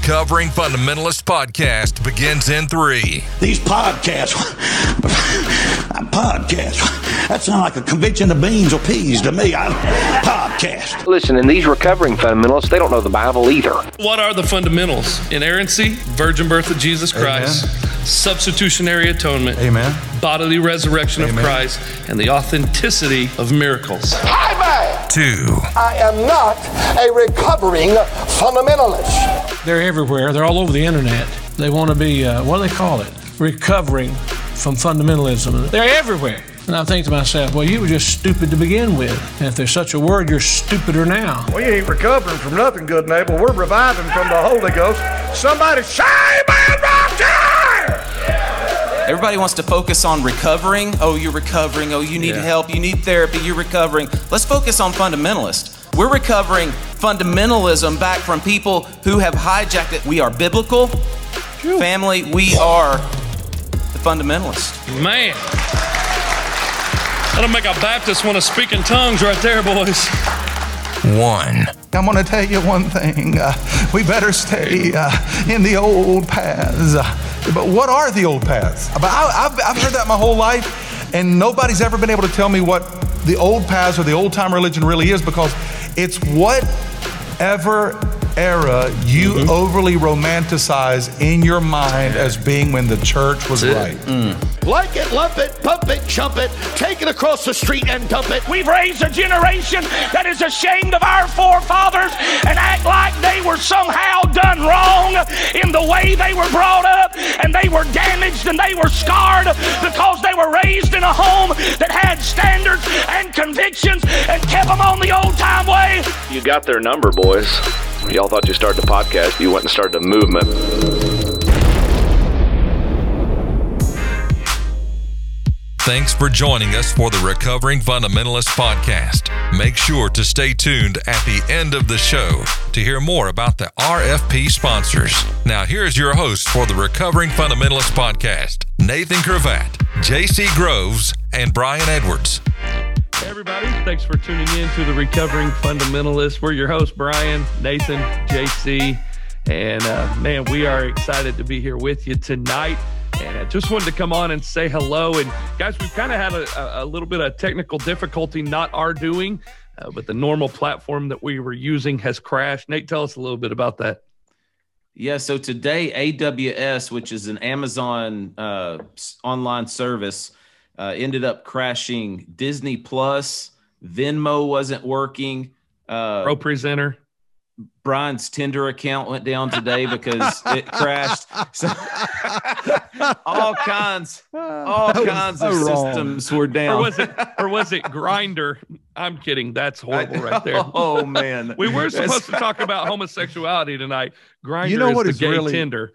The Recovering Fundamentalist Podcast begins in three. These podcasts, podcast, that sounds like a convention of beans or peas to me. I, podcast. Listen, and these recovering fundamentalists, they don't know the Bible either. What are the fundamentals? Inerrancy, virgin birth of Jesus Christ, Amen. substitutionary atonement, Amen. bodily resurrection of Christ, and the authenticity of miracles. Hi, man. Two, I am not a recovering fundamentalist. They're everywhere. They're all over the internet. They want to be, uh, what do they call it? Recovering from fundamentalism. They're everywhere. And I think to myself, well, you were just stupid to begin with. And if there's such a word, you're stupider now. We ain't recovering from nothing good, neighbor. We're reviving from the Holy Ghost. Somebody say, man, rock time! Everybody wants to focus on recovering. Oh, you're recovering. Oh, you need Yeah. help. You need therapy. You're recovering. Let's focus on fundamentalist. We're recovering fundamentalism back from people who have hijacked it. We are biblical. Family, we are the fundamentalist. Man. That'll make a Baptist want to speak in tongues right there, boys. one. I'm going to tell you one thing. Uh, we better stay uh, in the old paths. Uh, but what are the old paths? But I, I've, I've heard that my whole life, and nobody's ever been able to tell me what the old paths or the old time religion really is because it's whatever era you overly romanticize in your mind as being when the church was right. Like it, lump it, pump it, chump it, take it across the street and dump it. We've raised a generation that is ashamed of our forefathers and act like they were somehow done wrong in the way they were brought up and they were damaged and they were scarred because they were raised in a home that had standards and convictions and kept them on the old time way. You got their number, boys. Y'all thought you started a podcast, you went and started a movement. Thanks for joining us for the Recovering Fundamentalist Podcast. Make sure to stay tuned at the end of the show to hear more about the RFP sponsors. Now, here's your host for the Recovering Fundamentalist Podcast Nathan Cravat, JC Groves, and Brian Edwards. Hey, everybody. Thanks for tuning in to the Recovering Fundamentalist. We're your hosts, Brian, Nathan, JC. And uh, man, we are excited to be here with you tonight. And I just wanted to come on and say hello. And guys, we've kind of had a, a little bit of technical difficulty, not our doing, uh, but the normal platform that we were using has crashed. Nate, tell us a little bit about that. Yeah, so today AWS, which is an Amazon uh, online service, uh, ended up crashing. Disney Plus, Venmo wasn't working. Uh, ProPresenter. Brian's Tinder account went down today because it crashed. So all kinds, all kinds of systems were down. Or was it or was it Grindr? I'm kidding. That's horrible right there. Oh man, We were supposed to talk about homosexuality tonight. Grindr You know is what the is gay really- Tinder.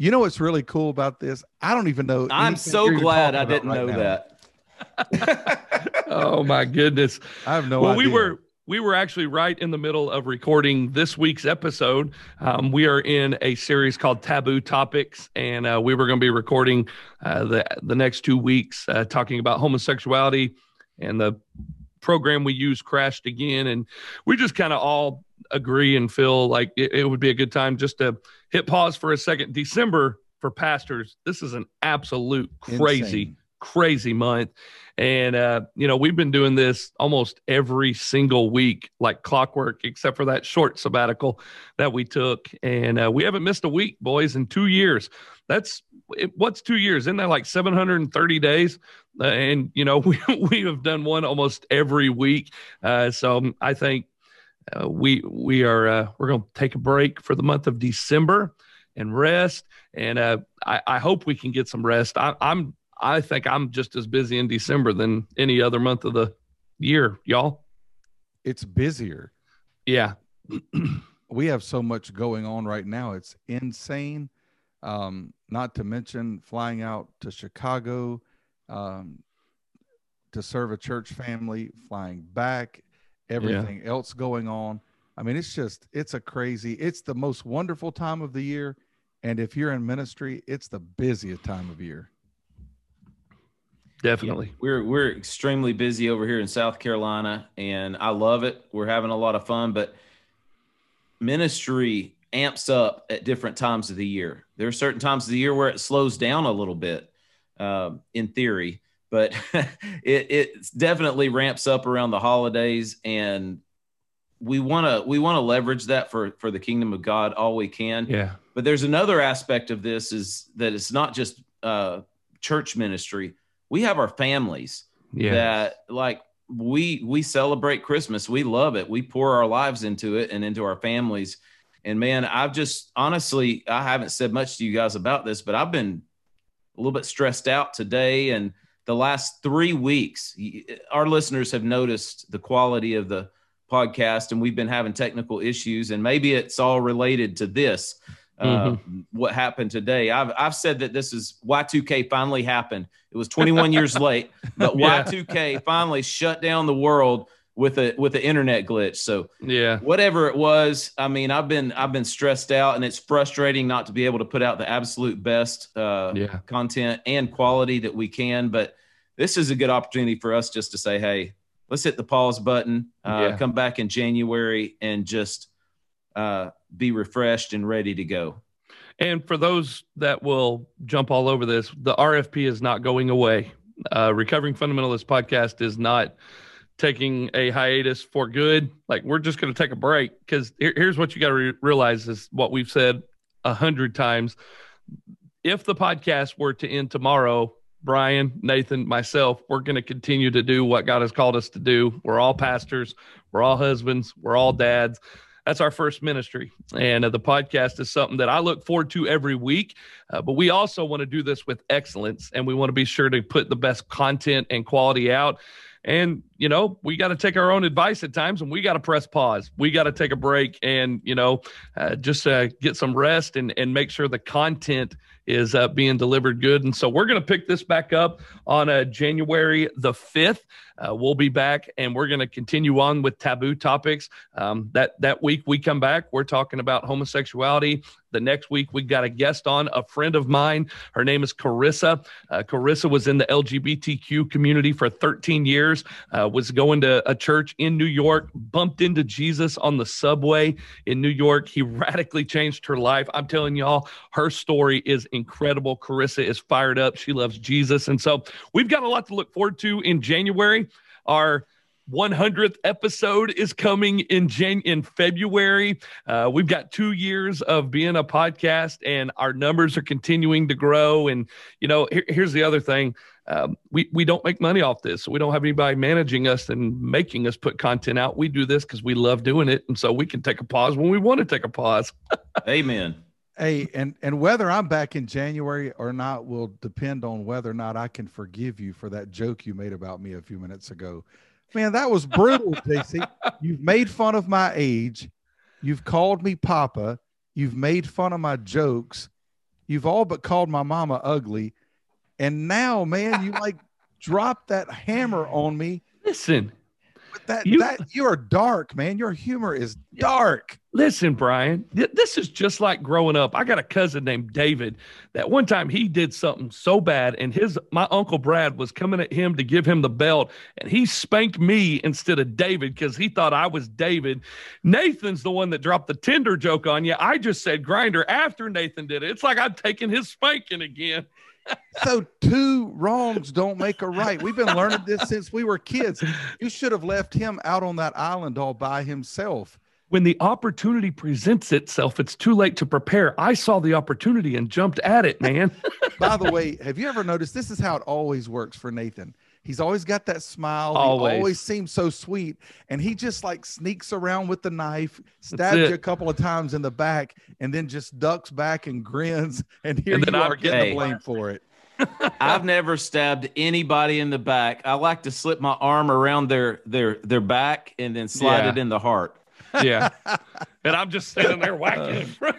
You know what's really cool about this? I don't even know. I'm so glad I didn't right know now. that. Oh my goodness. I have no well, idea. we were we were actually right in the middle of recording this week's episode. Um, we are in a series called Taboo Topics, and uh, we were going to be recording uh, the the next two weeks uh, talking about homosexuality, and the program we use crashed again, and we just kind of all agree and feel like it, it would be a good time just to hit pause for a second. December for pastors, this is an absolute crazy Insane. Crazy month. And, uh, you know, we've been doing this almost every single week, like clockwork, except for that short sabbatical that we took. And uh, we haven't missed a week, boys, in two years. That's what's two years? Isn't that like 730 days? Uh, and, you know, we, we have done one almost every week. Uh, so I think uh, we we are uh, we're going to take a break for the month of December and rest. And uh, I, I hope we can get some rest. I, I'm I think I'm just as busy in December than any other month of the year, y'all. It's busier. Yeah, We have so much going on right now. It's insane. Um, not to mention flying out to Chicago um, to serve a church family, flying back, everything else going on. I mean, it's just, it's a crazy, it's the most wonderful time of the year. And if you're in ministry, it's the busiest time of year. Definitely. We're we're extremely busy over here in South Carolina, and I love it. We're having a lot of fun, but ministry amps up at different times of the year. There are certain times of the year where it slows down a little bit, uh, in theory, but it, it definitely ramps up around the holidays, and we want to we want to leverage that for for the kingdom of God all we can. Yeah. But there's another aspect of this is that it's not just uh, church ministry. We have our families Yeah. that like we we celebrate Christmas. We love it. We pour our lives into it and into our families. And man, I've just honestly, I haven't said much to you guys about this, but I've been a little bit stressed out today and the last three weeks. Our listeners have noticed the quality of the podcast, and we've been having technical issues, and maybe it's all related to this. Uh, what happened today? I've I've said that this is Y2K finally happened. It was 21 years late, but Yeah. Y2K finally shut down the world with a with the internet glitch. So Yeah. whatever it was, I mean, I've been I've been stressed out, and it's frustrating not to be able to put out the absolute best uh, Yeah. content and quality that we can. But this is a good opportunity for us just to say, hey, let's hit the pause button, uh, Yeah. come back in January, and just uh, be refreshed and ready to go. And for those that will jump all over this, the RFP is not going away. Uh, Recovering Fundamentalist podcast is not taking a hiatus for good. Like we're just going to take a break because here, here's what you got to re- realize is what we've said a hundred times. If the podcast were to end tomorrow, Brian, Nathan, myself, we're going to continue to do what God has called us to do. We're all pastors, we're all husbands, we're all dads. That's our first ministry. And uh, the podcast is something that I look forward to every week. Uh, but we also want to do this with excellence and we want to be sure to put the best content and quality out. And, you know, we got to take our own advice at times and we got to press pause. We got to take a break and, you know, uh, just uh, get some rest and, and make sure the content is uh, being delivered good. And so we're going to pick this back up on uh, January the 5th. Uh, we'll be back and we're going to continue on with taboo topics. Um, that, that week we come back, we're talking about homosexuality. The next week, we got a guest on, a friend of mine. Her name is Carissa. Uh, Carissa was in the LGBTQ community for 13 years, uh, was going to a church in New York, bumped into Jesus on the subway in New York. He radically changed her life. I'm telling y'all, her story is incredible. Carissa is fired up. She loves Jesus. And so we've got a lot to look forward to in January. Our 100th episode is coming in Jan- in February. Uh, we've got two years of being a podcast, and our numbers are continuing to grow. And you know, here- here's the other thing: um, we we don't make money off this. We don't have anybody managing us and making us put content out. We do this because we love doing it, and so we can take a pause when we want to take a pause. Amen. Hey, and and whether I'm back in January or not will depend on whether or not I can forgive you for that joke you made about me a few minutes ago. Man, that was brutal, JC. You've made fun of my age. You've called me Papa. You've made fun of my jokes. You've all but called my mama ugly. And now, man, you like dropped that hammer on me. Listen, that You- that you are dark, man. Your humor is dark. Listen, Brian, th- this is just like growing up. I got a cousin named David that one time he did something so bad, and his my uncle Brad was coming at him to give him the belt, and he spanked me instead of David because he thought I was David. Nathan's the one that dropped the Tinder joke on you. I just said Grindr after Nathan did it. It's like I'm taking his spanking again. So two wrongs don't make a right. We've been learning this since we were kids. You should have left him out on that island all by himself. When the opportunity presents itself, it's too late to prepare. I saw the opportunity and jumped at it, man. By the way, have you ever noticed this is how it always works for Nathan? He's always got that smile. Always. He always seems so sweet. And he just like sneaks around with the knife, stabs you a couple of times in the back, and then just ducks back and grins. And here And then you I'm are getting Hey. the blame for it. I've never stabbed anybody in the back. I like to slip my arm around their their their back and then slide Yeah. it in the heart. yeah. And I'm just standing there whacking. You're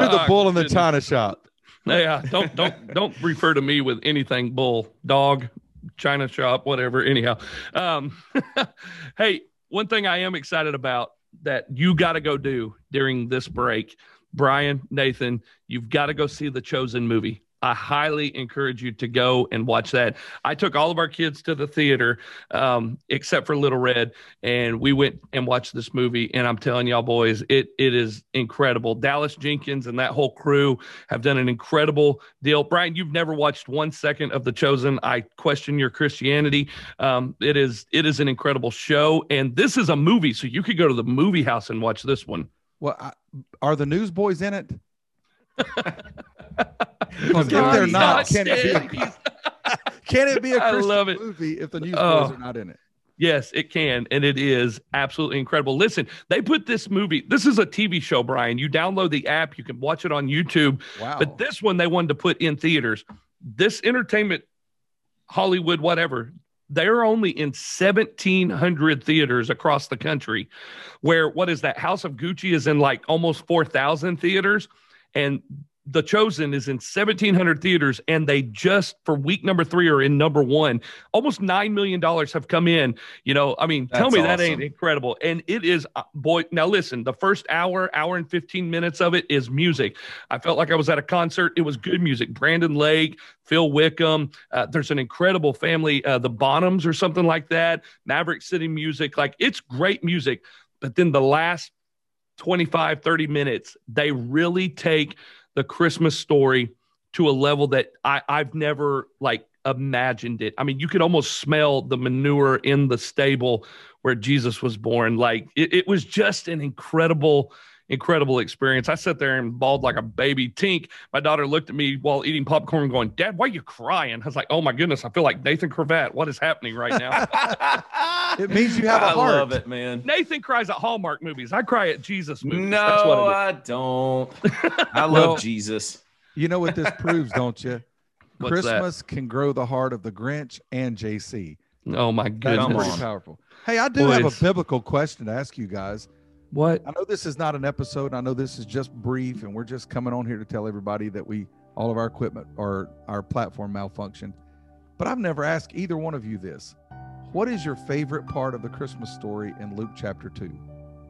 the oh, bull in the china shop. Yeah, don't don't don't refer to me with anything bull, dog, china shop, whatever. Anyhow, um, hey, one thing I am excited about that you got to go do during this break, Brian, Nathan, you've got to go see the Chosen movie. I highly encourage you to go and watch that. I took all of our kids to the theater, um, except for Little Red, and we went and watched this movie. And I'm telling y'all, boys, it it is incredible. Dallas Jenkins and that whole crew have done an incredible deal. Brian, you've never watched one second of The Chosen. I question your Christianity. Um, it is it is an incredible show, and this is a movie, so you could go to the movie house and watch this one. Well, I, are the newsboys in it? If they're not, can it be a, can it be a I Christian love it. movie if the newsboys Oh. are not in it? Yes, it can. And it is absolutely incredible. Listen, they put this movie, this is a TV show, Brian. You download the app, you can watch it on YouTube. Wow. But this one they wanted to put in theaters. This entertainment, Hollywood, whatever, they're only in 1,700 theaters across the country. Where what is that? House of Gucci is in like almost 4,000 theaters. And The Chosen is in 1,700 theaters, and they just for week number three are in number one. Almost nine million dollars have come in. You know, I mean, tell That's me that ain't incredible. And it is, uh, boy. Now listen, the first hour, hour and 15 minutes of it is music. I felt like I was at a concert. It was good music. Brandon Lake, Phil Wickham. Uh, there's an incredible family, uh, the Bonhams or something like that. Maverick City music. Like it's great music. But then the last 25, 30 minutes, they really take the Christmas story to a level that I, I've never like imagined it. I mean, you could almost smell the manure in the stable where Jesus was born. Like it, it was just an incredible, incredible experience. I sat there and bawled like a baby. Tink, my daughter looked at me while eating popcorn going, Dad, why are you crying? I was like, oh my goodness, I feel like Nathan Cravat. What is happening right now? It means you have a I heart. I love it, man. Nathan cries at Hallmark movies. I cry at Jesus movies. No, That's what. I don't. I love Well, Jesus. You know what this proves, don't you? What's that? Christmas can grow the heart of the Grinch and JC. Oh my goodness! That's goodness. pretty powerful. Hey, I do have a biblical question to ask you guys. What? I know this is not an episode. I know this is just brief, and we're just coming on here to tell everybody that we all of our equipment or our platform malfunctioned. But I've never asked either one of you this. What is your favorite part of the Christmas story in Luke chapter 2?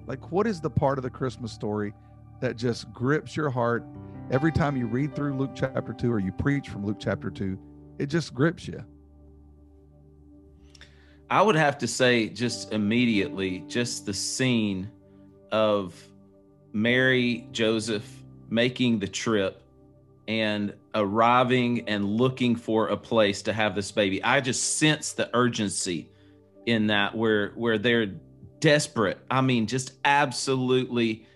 Like, what is the part of the Christmas story that just grips your heart every time you read through Luke chapter 2 or you preach from Luke chapter 2? It just grips you. I would have to say, just immediately, just the scene of Mary, Joseph making the trip and arriving and looking for a place to have this baby. I just sense the urgency in that where where they're desperate. I mean, just absolutely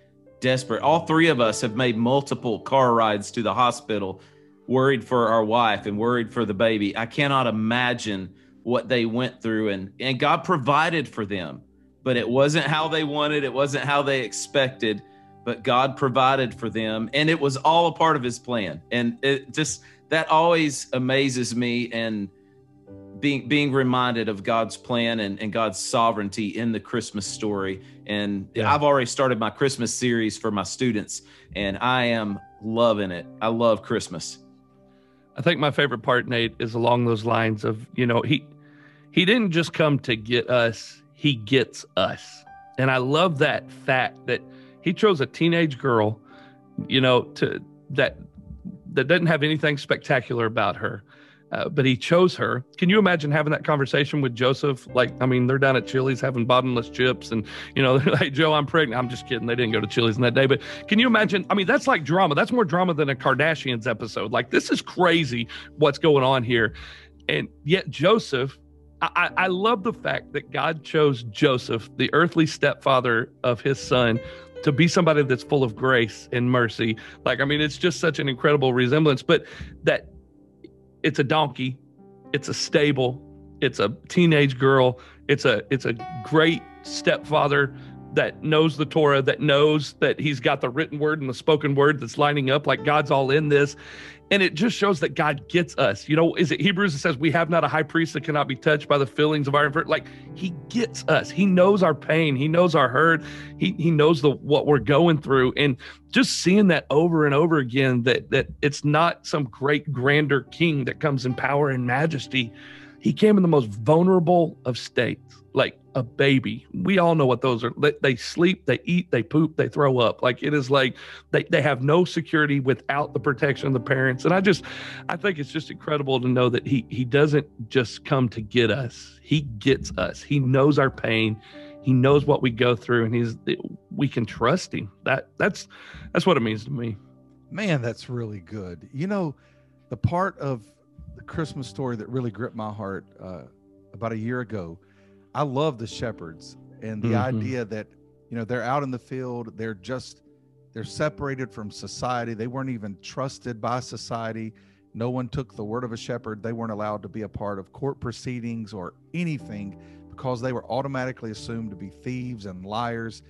desperate. All three of us have made multiple car rides to the hospital, worried for our wife and worried for the baby. I cannot imagine what they went through and and God provided for them. But it wasn't how they wanted, it wasn't how they expected, but God provided for them and it was all a part of his plan. And it just that always amazes me and being being reminded of God's plan and, and God's sovereignty in the Christmas story. And I've already started my Christmas series for my students, and I am loving it. I love Christmas. I think my favorite part, Nate, is along those lines of, you know, he he didn't just come to get us, he gets us. And I love that fact that he chose a teenage girl, you know, to that that doesn't have anything spectacular about her. Uh, but he chose her. Can you imagine having that conversation with Joseph? Like, I mean, they're down at Chili's having bottomless chips, and you know, they're like, "Joe, I'm pregnant." I'm just kidding. They didn't go to Chili's in that day, but can you imagine? I mean, that's like drama. That's more drama than a Kardashians episode. Like, this is crazy what's going on here, and yet Joseph. I, I love the fact that God chose Joseph, the earthly stepfather of his son, to be somebody that's full of grace and mercy. Like, I mean, it's just such an incredible resemblance. But that it's a donkey, it's a stable, it's a teenage girl, it's a it's a great stepfather that knows the Torah, that knows that he's got the written word and the spoken word that's lining up, like God's all in this. And it just shows that God gets us. You know, is it Hebrews that says we have not a high priest that cannot be touched by the feelings of our? Like he gets us. He knows our pain. He knows our hurt. He he knows the what we're going through. And just seeing that over and over again, that that it's not some great grander king that comes in power and majesty. He came in the most vulnerable of states. Like a baby. We all know what those are. They, sleep, they eat, they poop, they throw up. Like it is like they, they have no security without the protection of the parents. And I just, I think it's just incredible to know that he he doesn't just come to get us. He gets us. He knows our pain. He knows what we go through, and he's we can trust him. That that's that's what it means to me. Man, that's really good. You know, the part of the Christmas story that really gripped my heart uh, about a year ago. I love the shepherds and the mm-hmm. idea that you know they're out in the field. They're just they're separated from society. They weren't even trusted by society. No one took the word of a shepherd. They weren't allowed to be a part of court proceedings or anything because they were automatically assumed to be thieves and liars.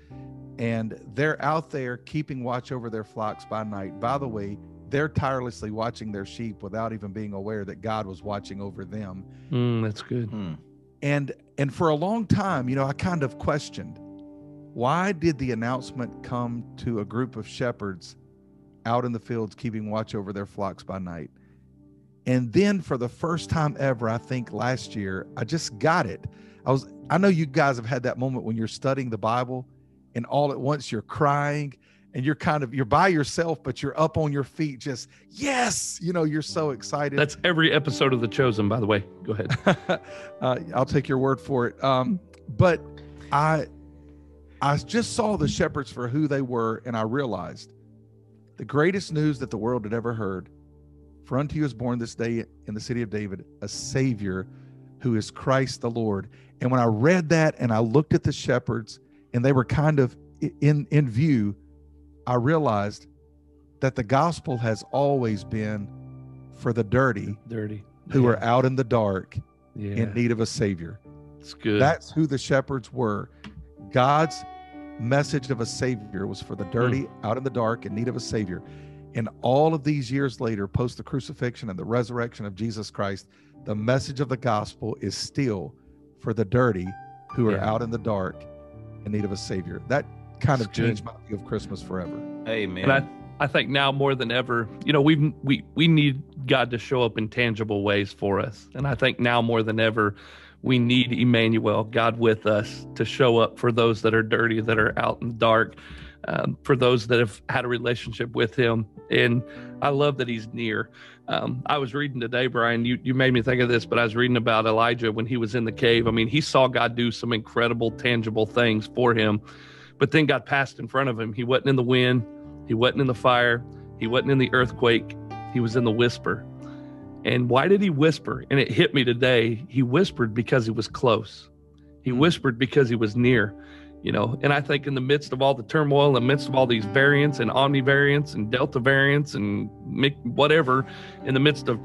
And they're out there keeping watch over their flocks by night. By the way, they're tirelessly watching their sheep without even being aware that God was watching over them. Mm, that's good. Mm. And and for a long time, you know, I kind of questioned why did the announcement come to a group of shepherds out in the fields keeping watch over their flocks by night? And then for the first time ever, I think last year, I just got it. I was I know you guys have had that moment when you're studying the Bible and all at once you're crying and you're kind of you're by yourself but you're up on your feet just yes! You know you're so excited. That's every episode of the chosen by the way. Go ahead. Uh, i'll take your word for it. Um, but i i just saw the shepherds for who they were and i realized the greatest news that the world had ever heard for unto you is born this day in the city of david a savior who is christ the lord. And when i read that and i looked at the shepherds and they were kind of in in view I realized that the gospel has always been for the dirty, dirty, who yeah. are out in the dark yeah. in need of a savior. It's good. That's who the shepherds were. God's message of a savior was for the dirty, mm. out in the dark, in need of a savior. And all of these years later, post the crucifixion and the resurrection of Jesus Christ, the message of the gospel is still for the dirty who are yeah. out in the dark in need of a savior. That kind of changed my view of Christmas forever. Amen. And I, I think now more than ever, you know, we we we need God to show up in tangible ways for us, and I think now more than ever, we need Emmanuel, God with us, to show up for those that are dirty, that are out in the dark, um, for those that have had a relationship with Him. And I love that He's near. Um, I was reading today, Brian. You you made me think of this, but I was reading about Elijah when he was in the cave. I mean, he saw God do some incredible, tangible things for him but then God passed in front of him. He wasn't in the wind, he wasn't in the fire, he wasn't in the earthquake, he was in the whisper. And why did he whisper? And it hit me today. He whispered because he was close. He hmm. whispered because he was near, you know. And I think in the midst of all the turmoil, in the midst of all these variants and omni variants and delta variants and whatever, in the midst of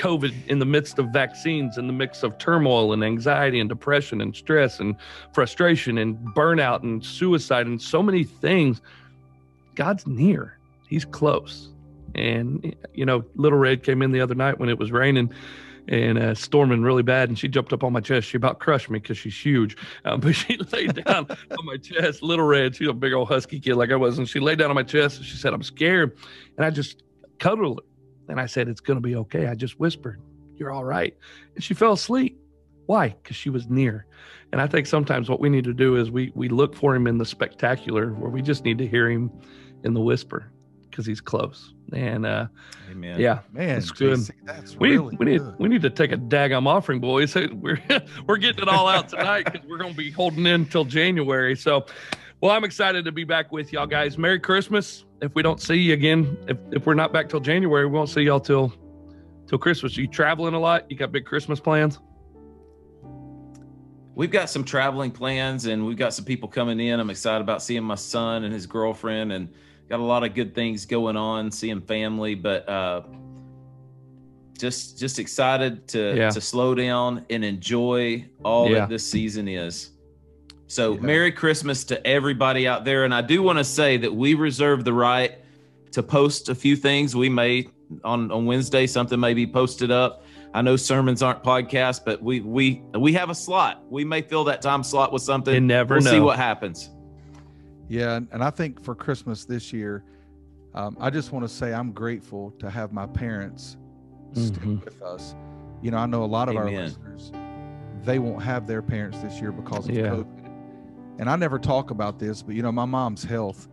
COVID in the midst of vaccines, in the mix of turmoil and anxiety and depression and stress and frustration and burnout and suicide and so many things, God's near. He's close. And, you know, Little Red came in the other night when it was raining and uh, storming really bad. And she jumped up on my chest. She about crushed me because she's huge. Um, but she laid down on my chest. Little Red, she's a big old husky kid like I was. And she laid down on my chest and she said, I'm scared. And I just cuddled her and I said, It's going to be okay. I just whispered, You're all right. And she fell asleep. Why? Because she was near. And I think sometimes what we need to do is we we look for him in the spectacular where we just need to hear him in the whisper because he's close. And uh Amen. yeah, man, it's good. JC, that's we really we need good. we need to take a daggum offering, boys. We're we're getting it all out tonight because we're gonna be holding in until January. So well, I'm excited to be back with y'all guys. Merry Christmas. If we don't see you again, if, if we're not back till January, we won't see y'all till till Christmas. Are you traveling a lot? You got big Christmas plans? We've got some traveling plans and we've got some people coming in. I'm excited about seeing my son and his girlfriend and got a lot of good things going on, seeing family, but uh just just excited to yeah. to slow down and enjoy all yeah. that this season is. So, yeah. Merry Christmas to everybody out there. And I do want to say that we reserve the right to post a few things. We may on, on Wednesday, something may be posted up. I know sermons aren't podcasts, but we we we have a slot. We may fill that time slot with something. You never we'll know. see what happens. Yeah, and I think for Christmas this year, um, I just want to say I'm grateful to have my parents mm-hmm. stick with us. You know, I know a lot of Amen. our listeners they won't have their parents this year because of Yeah. COVID. And I never talk about this, but you know, my mom's health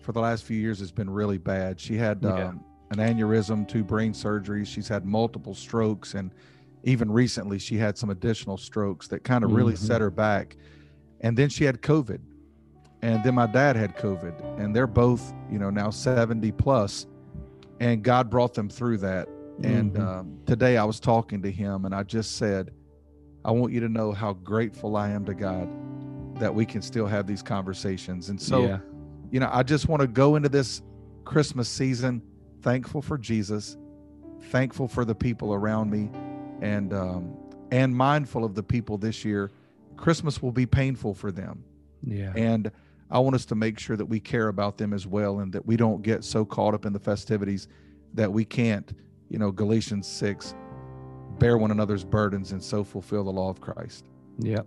for the last few years has been really bad. She had Yeah. um, an aneurysm, two brain surgeries. She's had multiple strokes, and even recently, she had some additional strokes that kind of really Mhm. set her back. And then she had COVID, and then my dad had COVID, and they're both, you know, now 70 plus, and God brought them through that. And Mhm. um, today I was talking to him, and I just said, I want you to know how grateful I am to God that we can still have these conversations. And so, Yeah. you know, I just want to go into this Christmas season thankful for Jesus, thankful for the people around me, and um, and mindful of the people this year. Christmas will be painful for them, Yeah. and I want us to make sure that we care about them as well, and that we don't get so caught up in the festivities that we can't, you know, Galatians six, bear one another's burdens and so fulfill the law of Christ. Yeah.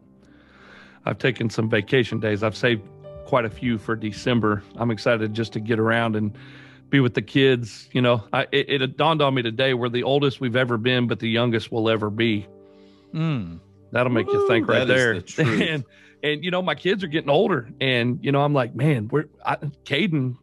I've taken some vacation days. I've saved quite a few for December. I'm excited just to get around and be with the kids. You know, I, it, it dawned on me today we're the oldest we've ever been, but the youngest we'll ever be. Mm. That'll make you think right there. the and and you know, my kids are getting older, and you know, I'm like, man, we're I, Caden.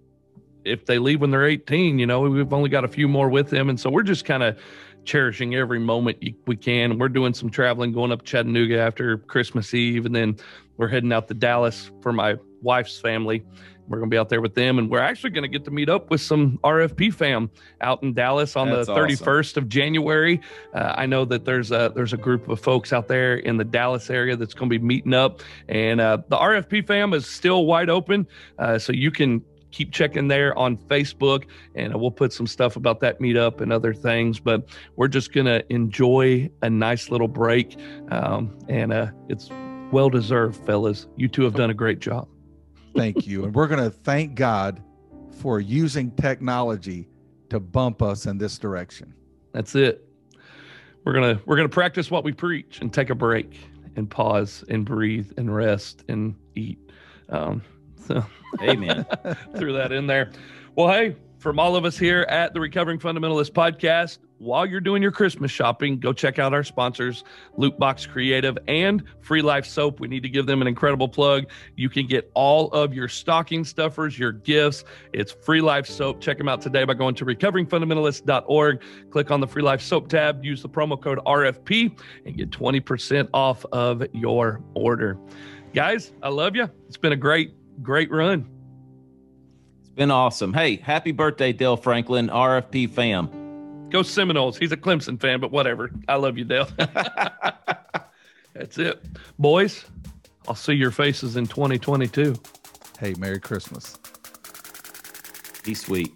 If they leave when they're 18, you know, we've only got a few more with them, and so we're just kind of cherishing every moment we can. We're doing some traveling, going up Chattanooga after Christmas Eve, and then we're heading out to Dallas for my wife's family. We're going to be out there with them, and we're actually going to get to meet up with some RFP fam out in Dallas on That's the awesome. 31st of January. Uh, I know that there's a there's a group of folks out there in the Dallas area that's going to be meeting up, and uh, the RFP fam is still wide open, uh, so you can keep checking there on Facebook, and we'll put some stuff about that meetup and other things. But we're just going to enjoy a nice little break, um, and uh, it's well deserved, fellas. You two have done a great job. Thank you. And we're going to thank God for using technology to bump us in this direction. That's it. We're gonna we're gonna practice what we preach and take a break and pause and breathe and rest and eat. Um, so, Amen. threw that in there. Well, hey, from all of us here at the Recovering Fundamentalist Podcast, while you're doing your Christmas shopping, go check out our sponsors, Lootbox Creative and Free Life Soap. We need to give them an incredible plug. You can get all of your stocking stuffers, your gifts. It's Free Life Soap. Check them out today by going to recoveringfundamentalist.org. Click on the Free Life Soap tab, use the promo code RFP, and get 20% off of your order. Guys, I love you. It's been a great, great run. It's been awesome. Hey, happy birthday, Dale Franklin, RFP fam. Go Seminoles. He's a Clemson fan, but whatever. I love you, Dale. That's it. Boys, I'll see your faces in 2022. Hey, Merry Christmas. Be sweet.